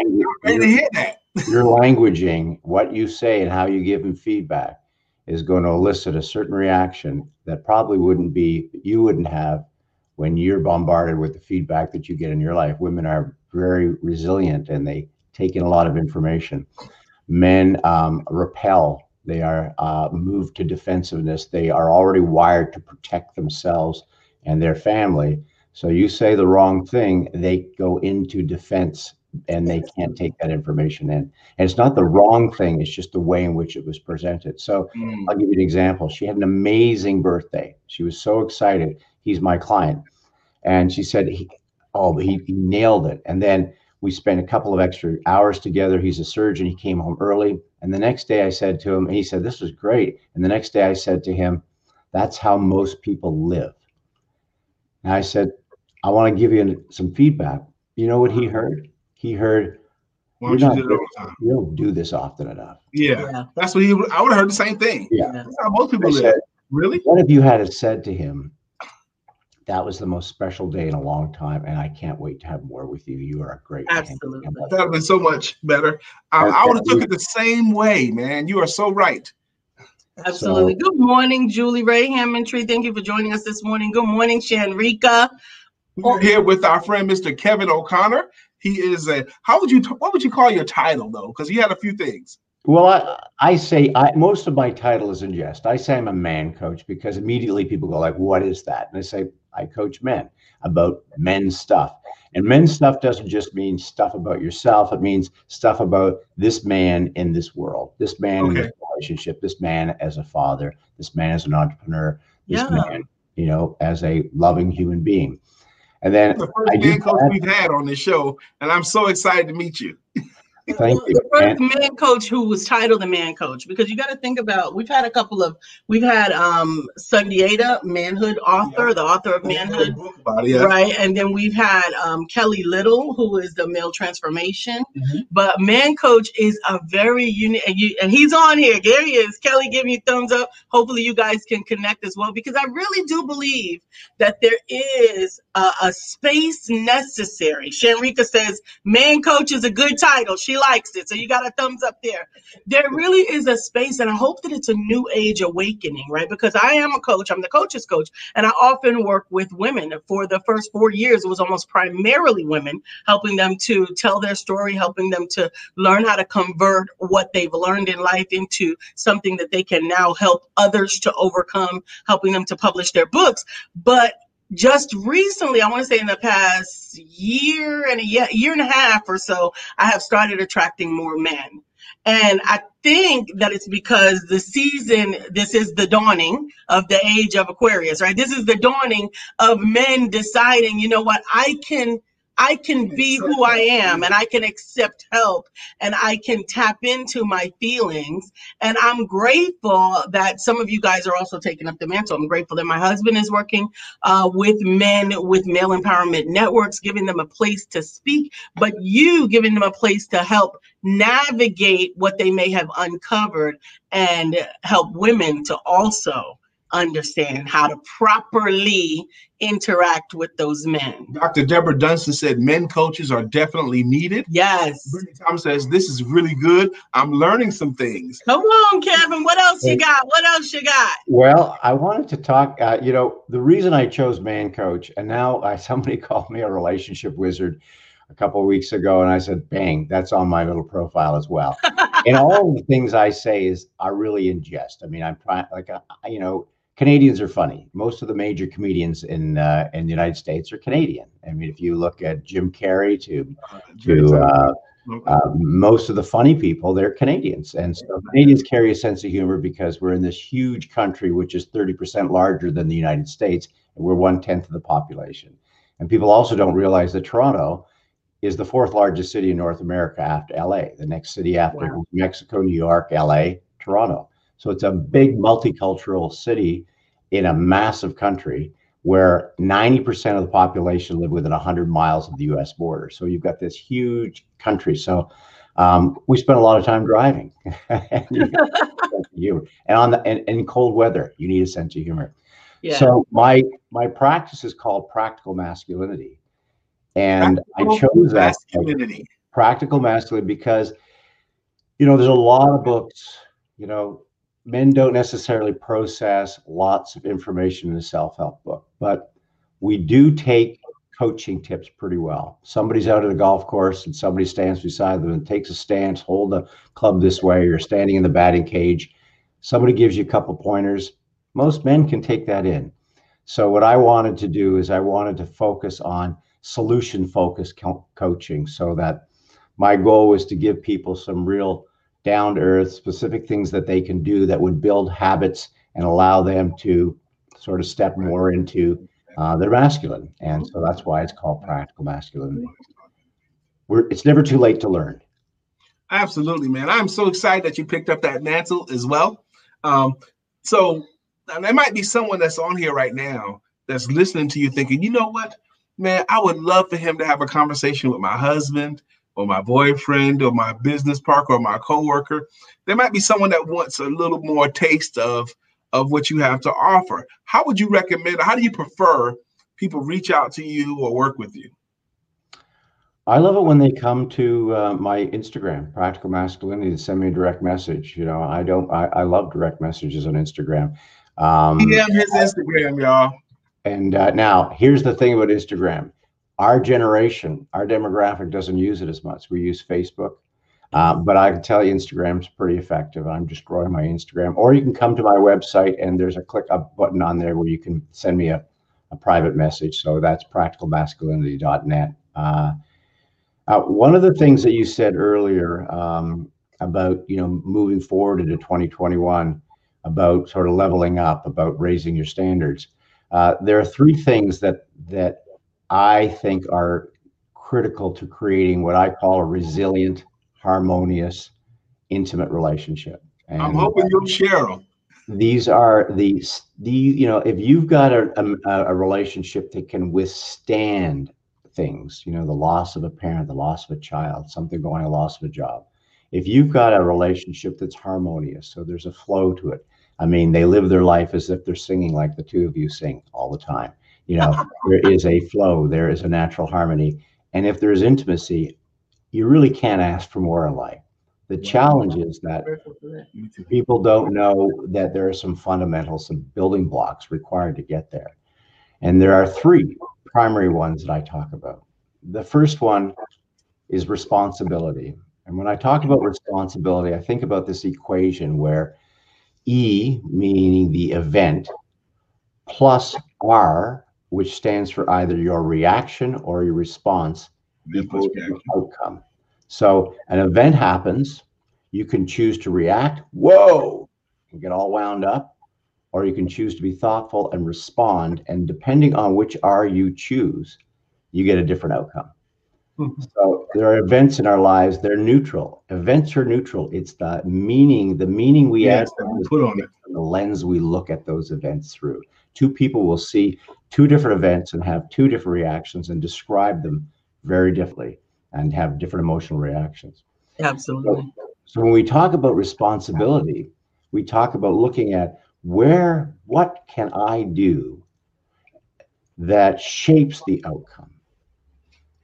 people to hear that. Your languaging, what you say, and how you give them feedback is going to elicit a certain reaction that probably wouldn't be you wouldn't have when you're bombarded with the feedback that you get in your life. Women are very resilient and they take in a lot of information. Men um, repel. They are uh, moved to defensiveness. They are already wired to protect themselves and their family. So you say the wrong thing, they go into defense and they can't take that information in. And it's not the wrong thing, it's just the way in which it was presented. So Mm. I'll give you an example. She had an amazing birthday. She was so excited. He's my client. And she said, he, Oh, he, he nailed it. And then we spent a couple of extra hours together. He's a surgeon. He came home early. And the next day I said to him, he said, This was great. And the next day I said to him, That's how most people live. And I said, I want to give you some feedback. You know what he heard? He heard, Why don't You're you not do it all the time? You don't do this often enough. Yeah, Yeah. that's what he. would- I would have heard the same thing. Yeah. That's how most I people live. said, Really? What if you had it said to him, That was the most special day in a long time, and I can't wait to have more with you. You are a great man." Absolutely. That would have been so much better. I, I would have took it the same way, man. You are so right. Absolutely. Good morning, Julie Ray Hammondtree. Thank you for joining us this morning. Good morning, Shanrika. We're here with our friend Mr. Kevin O'Connor. He is a. How would you? What would you call your title though? Because he had a few things. Well, I, I say I, most of my title is in jest. I say I'm a man coach because immediately people go like, "What is that?" And I say I coach men about men's stuff. And men's stuff doesn't just mean stuff about yourself. It means stuff about this man in this world, this man okay. in this relationship, this man as a father, this man as an entrepreneur, this yeah. man, you know, as a loving human being. And then the first man coach we've had on this show, and I'm so excited to meet you. Thank you. The first man coach who was titled the man coach because you got to think about we've had a couple of we've had um Sundiata, manhood author, yeah. the author of manhood, it, right? And then we've had um, Kelly Little, who is the male transformation. Mm-hmm. But man coach is a very unique, and, you, and he's on here. There he is. Kelly, give me a thumbs up. Hopefully, you guys can connect as well because I really do believe that there is a, a space necessary. Shanrika says man coach is a good title. She likes it. So you got a thumbs up there. There really is a space, and I hope that it's a new age awakening, right? Because I am a coach, I'm the coach's coach, and I often work with women. For the first four years, it was almost primarily women, helping them to tell their story, helping them to learn how to convert what they've learned in life into something that they can now help others to overcome, helping them to publish their books. But just recently, I want to say in the past year and a year, year and a half or so, I have started attracting more men. And I think that it's because the season, this is the dawning of the age of Aquarius, right? This is the dawning of men deciding, you know what, I can I can be who I am and I can accept help and I can tap into my feelings. And I'm grateful that some of you guys are also taking up the mantle. I'm grateful that my husband is working uh, with men with male empowerment networks, giving them a place to speak, but you giving them a place to help navigate what they may have uncovered and help women to also understand how to properly interact with those men. Dr. Deborah Dunstan said men coaches are definitely needed. Yes. Brittany Tom says this is really good. I'm learning some things. Come on, Kevin. What else you got? What else you got? Well, I wanted to talk. Uh, you know, the reason I chose man coach, and now uh, somebody called me a relationship wizard a couple of weeks ago, and I said, "Bang, that's on my little profile as well." and all the things I say is are really in jest. I mean, I'm trying, like, uh, you know Canadians are funny. Most of the major comedians in uh, in the United States are Canadian. I mean, if you look at Jim Carrey to to uh, uh, most of the funny people, they're Canadians, and so Canadians carry a sense of humor because we're in this huge country, which is thirty percent larger than the United States, and we're one tenth of the population. And people also don't realize that Toronto is the fourth largest city in North America after LA. The next city after wow. Mexico, New York, LA, Toronto. So it's a big multicultural city in a massive country where 90% of the population live within 100 miles of the US border. So you've got this huge country. So um, we spent a lot of time driving. and, and on the and, and, in cold weather, you need a sense of humor. Yeah. So my my practice is called practical masculinity. And practical I chose that masculinity. practical masculinity because you know there's a lot of books, you know, men don't necessarily process lots of information in a self-help book, but we do take coaching tips pretty well. Somebody's out at a golf course and somebody stands beside them and takes a stance, hold the club this way, you're standing in the batting cage. Somebody gives you a couple pointers. Most men can take that in. So what I wanted to do is I wanted to focus on solution focused co- coaching so that my goal was to give people some real down to earth, specific things that they can do that would build habits and allow them to sort of step more into uh, their masculine. And so that's why it's called practical masculinity. We're, it's never too late to learn. Absolutely, man. I'm so excited that you picked up that mantle as well. Um, so there might be someone that's on here right now that's listening to you thinking, you know what, man, I would love for him to have a conversation with my husband or my boyfriend or my business partner or my coworker. There might be someone that wants a little more taste of of what you have to offer. How would you recommend? How do you prefer people reach out to you or work with you? I love it when they come to uh, my Instagram, Practical Masculinity, to send me a direct message. You know, I don't. I, I love direct messages on Instagram. Um, yeah, his Instagram, y'all. And uh, now, here's the thing about Instagram our generation, our demographic doesn't use it as much. We use Facebook. Uh, but I can tell you Instagram's pretty effective. I'm just growing my Instagram. Or you can come to my website and there's a click up button on there where you can send me a, a private message. So that's practicalmasculinity.net. Uh, uh, one of the things that you said earlier um, about you know moving forward into 2021, about sort of leveling up, about raising your standards. Uh, there are three things that that I think are critical to creating what I call a resilient harmonious, intimate relationship. And I'm hoping you'll share them. These are the the you know if you've got a, a, a relationship that can withstand things, you know, the loss of a parent, the loss of a child, something going, a loss of a job. If you've got a relationship that's harmonious, so there's a flow to it. I mean, they live their life as if they're singing like the two of you sing all the time. You know, there is a flow, there is a natural harmony. And if there's intimacy, you really can't ask for more in life. The challenge is that people don't know that there are some fundamentals, some building blocks required to get there. And there are three primary ones that I talk about. The first one is responsibility. And when I talk about responsibility, I think about this equation where E, meaning the event, plus R, which stands for either your reaction or your response, equals outcome. So an event happens, you can choose to react, whoa, and get all wound up, or you can choose to be thoughtful and respond. And depending on which R you choose, you get a different outcome. Mm-hmm. So there are events in our lives, they're neutral. Events are neutral. It's the meaning, the meaning we yes, add put on it. The lens we look at those events through. Two people will see two different events and have two different reactions and describe them very differently and have different emotional reactions. Absolutely. So, so when we talk about responsibility, we talk about looking at where, what can I do that shapes the outcome?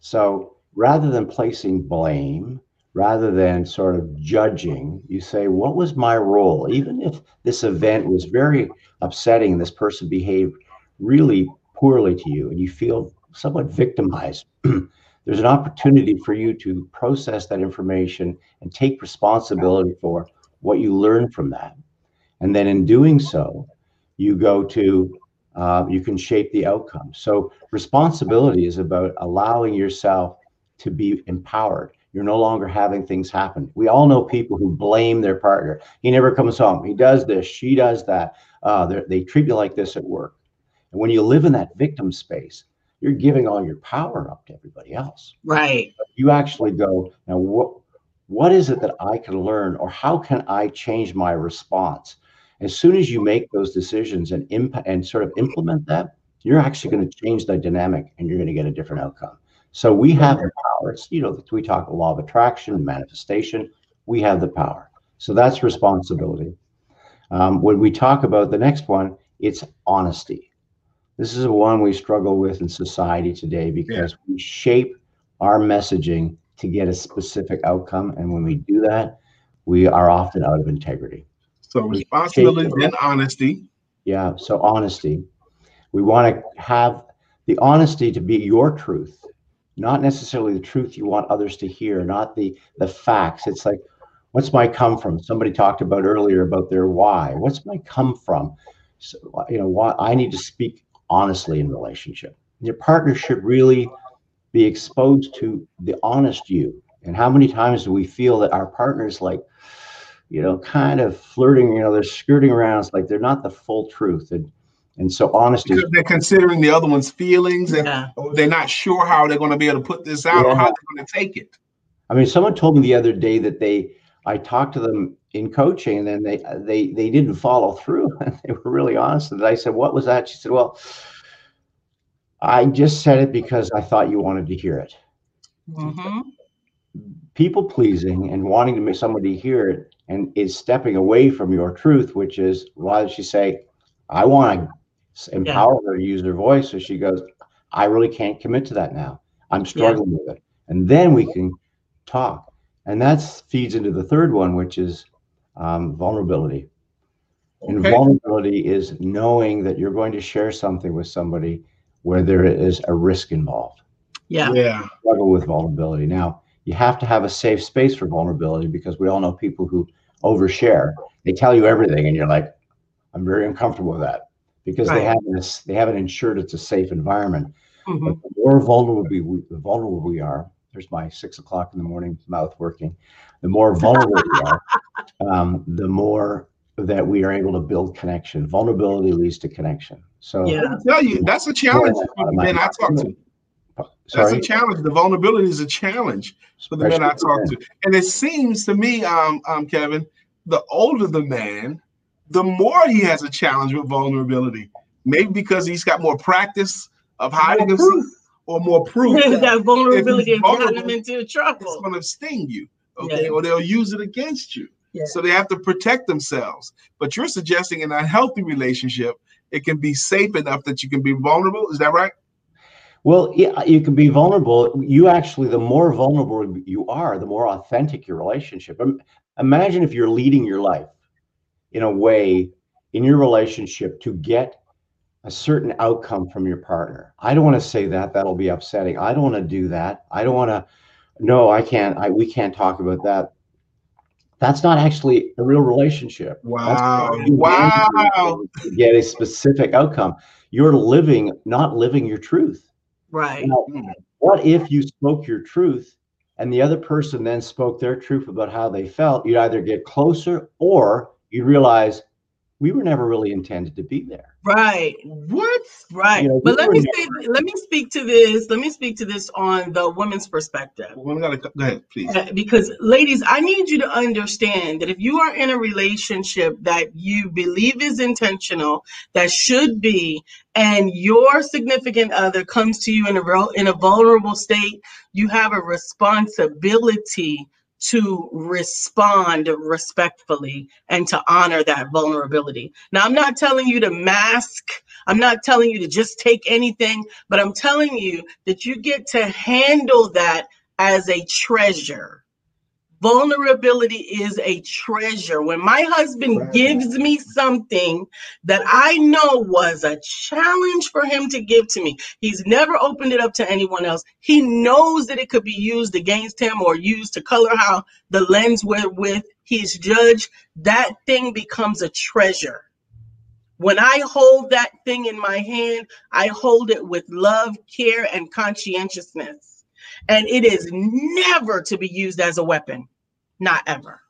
So rather than placing blame, rather than sort of judging, you say, what was my role? Even if this event was very upsetting, this person behaved really poorly to you, and you feel somewhat victimized. there's an opportunity for you to process that information and take responsibility for what you learn from that. And then in doing so, you go to, uh, you can shape the outcome. So responsibility is about allowing yourself to be empowered. You're no longer having things happen. We all know people who blame their partner. He never comes home. He does this. She does that. Uh, they treat you like this at work. And when you live in that victim space, you're giving all your power up to everybody else. Right. You actually go, now what what is it that I can learn or how can I change my response? As soon as you make those decisions and imp- and sort of implement that, you're actually going to change the dynamic and you're going to get a different outcome. So we have the power. It's, you know, we talk law of attraction, manifestation. We have the power. So that's responsibility. Um, when we talk about the next one, it's honesty. This is the one we struggle with in society today because yeah. we shape our messaging to get a specific outcome. And when we do that, we are often out of integrity. So responsibility and honesty. Yeah. So honesty. We want to have the honesty to be your truth, not necessarily the truth you want others to hear, not the the facts. It's like, what's my come from? Somebody talked about earlier about their why. What's my come from? So, you know, why I need to speak honestly in relationship. Your partner should really be exposed to the honest you. And how many times do we feel that our partner's like, you know, kind of flirting, you know, they're skirting around. It's like they're not the full truth. And and so honesty because they're considering the other one's feelings and yeah. they're not sure how they're going to be able to put this out yeah. or how they're going to take it. I mean, someone told me the other day that they I talked to them in coaching, and then they they they didn't follow through. and they were really honest. And I said, "What was that?" She said, "Well, I just said it because I thought you wanted to hear it." Mm-hmm. People pleasing and wanting to make somebody hear it, and is stepping away from your truth, which is why did she say, "I want to empower yeah. her to use her voice." So she goes, "I really can't commit to that now. I'm struggling yeah. with it," and then we can talk, and that feeds into the third one, which is um, vulnerability. Okay. And vulnerability is knowing that you're going to share something with somebody where there is a risk involved. Yeah. Yeah. struggle with vulnerability. Now, you have to have a safe space for vulnerability because we all know people who overshare. They tell you everything, and you're like, I'm very uncomfortable with that because they haven't they haven't ensured it's a safe environment. Mhm. But the more vulnerable we, we- the vulnerable we are, there's my six o'clock in the morning mouth working. The more vulnerable we are, um, the more that we are able to build connection. Vulnerability leads to connection. So, Yeah. I tell you, that's a challenge for the men I talk to. That's a challenge. The vulnerability is a challenge for the men I Especially for talk to. And it seems to me, um, um, Kevin, the older the man, the more he has a challenge with vulnerability. Maybe because he's got more practice of hiding More himself proof. or more proof that that vulnerability if he's vulnerable, him into it's going to sting you, okay, Yeah. or they'll use it against you. Yeah. So they have to protect themselves. But you're suggesting in a healthy relationship, it can be safe enough that you can be vulnerable. Is that right? Well, yeah, you can be vulnerable. You actually, the more vulnerable you are, the more authentic your relationship. Imagine if you're leading your life in a way in your relationship to get a certain outcome from your partner. I don't want to say that. That'll be upsetting. I don't want to do that. I don't want to. No, I can't. I we can't talk about that. That's not actually a real relationship. Wow. Wow. get a specific outcome. You're living, not living your truth. Right. Now, hmm. what if you spoke your truth and the other person then spoke their truth about how they felt? You'd either get closer or you realize we were never really intended to be there. Right. What? Right. You know, but we let me never- say, let me speak to this. Let me speak to this on the woman's perspective. Well, we gotta go go ahead, please. Uh, Because, ladies, I need you to understand that if you are in a relationship that you believe is intentional, that should be, and your significant other comes to you in a in a vulnerable state, you have a responsibility to respond respectfully and to honor that vulnerability. Now, I'm not telling you to mask. I'm not telling you to just take anything, but I'm telling you that you get to handle that as a treasure. Vulnerability is a treasure. When my husband Treasure. gives me something that I know was a challenge for him to give to me, he's never opened it up to anyone else. He knows that it could be used against him or used to color how the lens wherewith he's judged. That thing becomes a treasure. When I hold that thing in my hand, I hold it with love, care, and conscientiousness and it is never to be used as a weapon not ever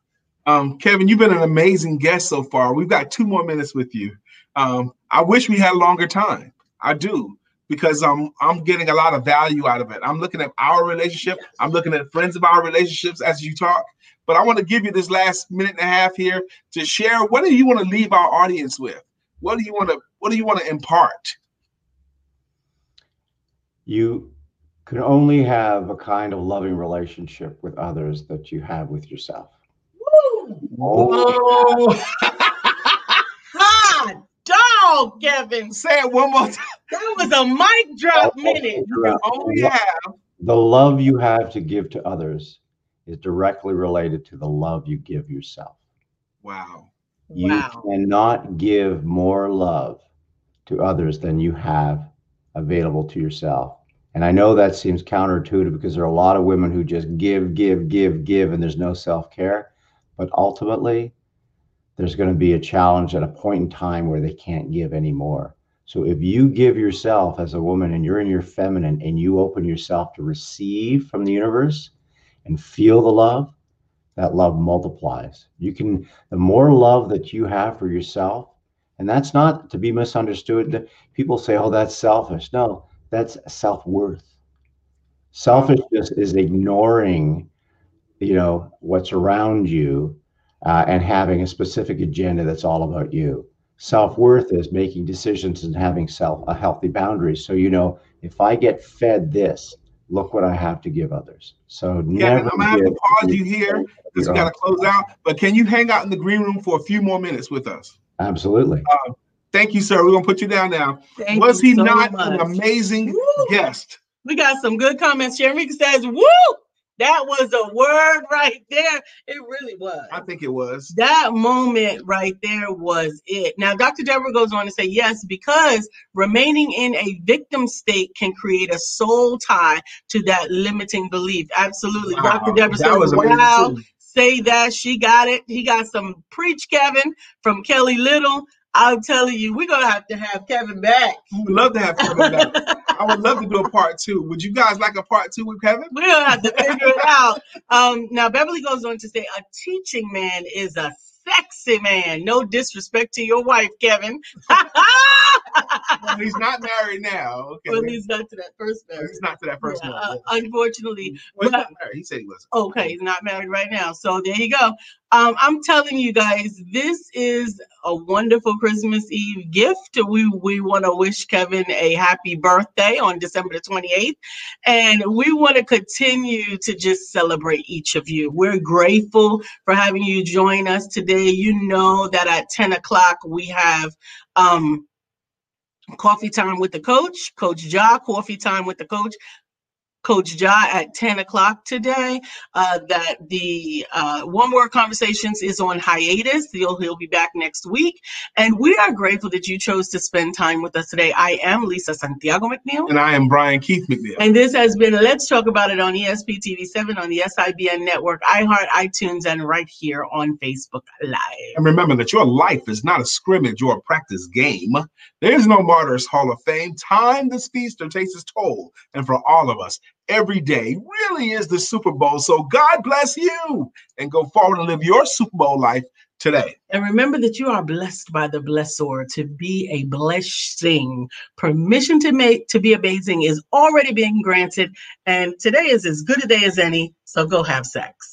Um, Kevin, you've been an amazing guest so far. We've got two more minutes with you. Um, I wish we had longer time. I do because I'm I'm getting a lot of value out of it. I'm looking at our relationship. I'm looking at friends of our relationships as you talk. But I want to give you this last minute and a half here to share. What do you want to leave our audience with? What do you want to What do you want to impart? You can only have a kind of loving relationship with others that you have with yourself. Oh, hot dog kevin say it one more time. that was a mic drop oh, minute Only have The love you have to give to others is directly related to the love you give yourself. wow. You wow cannot give more love to others than you have available to yourself. And I know that seems counterintuitive because there are a lot of women who just give, give, give, give, and there's no self care. But ultimately, there's going to be a challenge at a point in time where they can't give anymore. So if you give yourself as a woman and you're in your feminine and you open yourself to receive from the universe and feel the love, that love multiplies. You can, the more love that you have for yourself, and that's not to be misunderstood. People say, oh, that's selfish. No, that's self worth. Selfishness is ignoring, you know, what's around you uh, and having a specific agenda that's all about you. Self worth is making decisions and having self a healthy boundaries. So you know, if I get fed this, look what I have to give others. So Yeah, never. I'm gonna have to pause you here because we got to close out. But can you hang out in the green room for a few more minutes with us? Absolutely. Thank you, sir. We're gonna put you down now. Thank Was he so not much. an amazing Woo! guest? we got some good comments shamika says woo That was a word right there. It really was. I think it was. That moment right there was it. Now, Dr. Deborah goes on to say, yes, because remaining in a victim state can create a soul tie to that limiting belief. Absolutely. Wow. Dr. Deborah That said, was wow, say that. She got it. He got some preach, Kevin, from Kelly Little. I'm telling you, we're going to have to have Kevin back. I would love to have Kevin back. I would love to do a part two. Would you guys like a part two with Kevin? We're gonna have to figure it out. Um, now Beverly goes on to say, a teaching man is a sexy man. No disrespect to your wife, Kevin. Well, he's not married now. Okay. well, he's not to that first marriage. he's not to that first Yeah, uh, unfortunately, well, married. He said he was. okay, he's not married right now. So there you go. Um, I'm telling you guys, this is a wonderful Christmas Eve gift. We we want to wish Kevin a happy birthday on December the 28th, and we want to continue to just celebrate each of you. We're grateful for having you join us today. You know that at 10 o'clock we have um coffee time with the coach, Coach Ja, coffee time with the coach. Coach Ja at 10 o'clock today. Uh, that the uh, One Word Conversations is on hiatus. He'll, he'll be back next week. And we are grateful that you chose to spend time with us today. I am Lisa Santiago McNeil. And I am Brian Keith McNeil. And this has been Let's Talk About It on ESP TV 7 on the SIBN network, iHeart, iTunes, and right here on Facebook Live. And remember that your life is not a scrimmage or a practice game. There is no Martyrs Hall of Fame. Time this feaster takes its toll. And for all of us, every day really is the Super Bowl. So God bless you and go forward and live your Super Bowl life today. And remember that you are blessed by the blessor to be a blessing. Permission to make to be amazing is already being granted. And today is as good a day as any. So go have sex.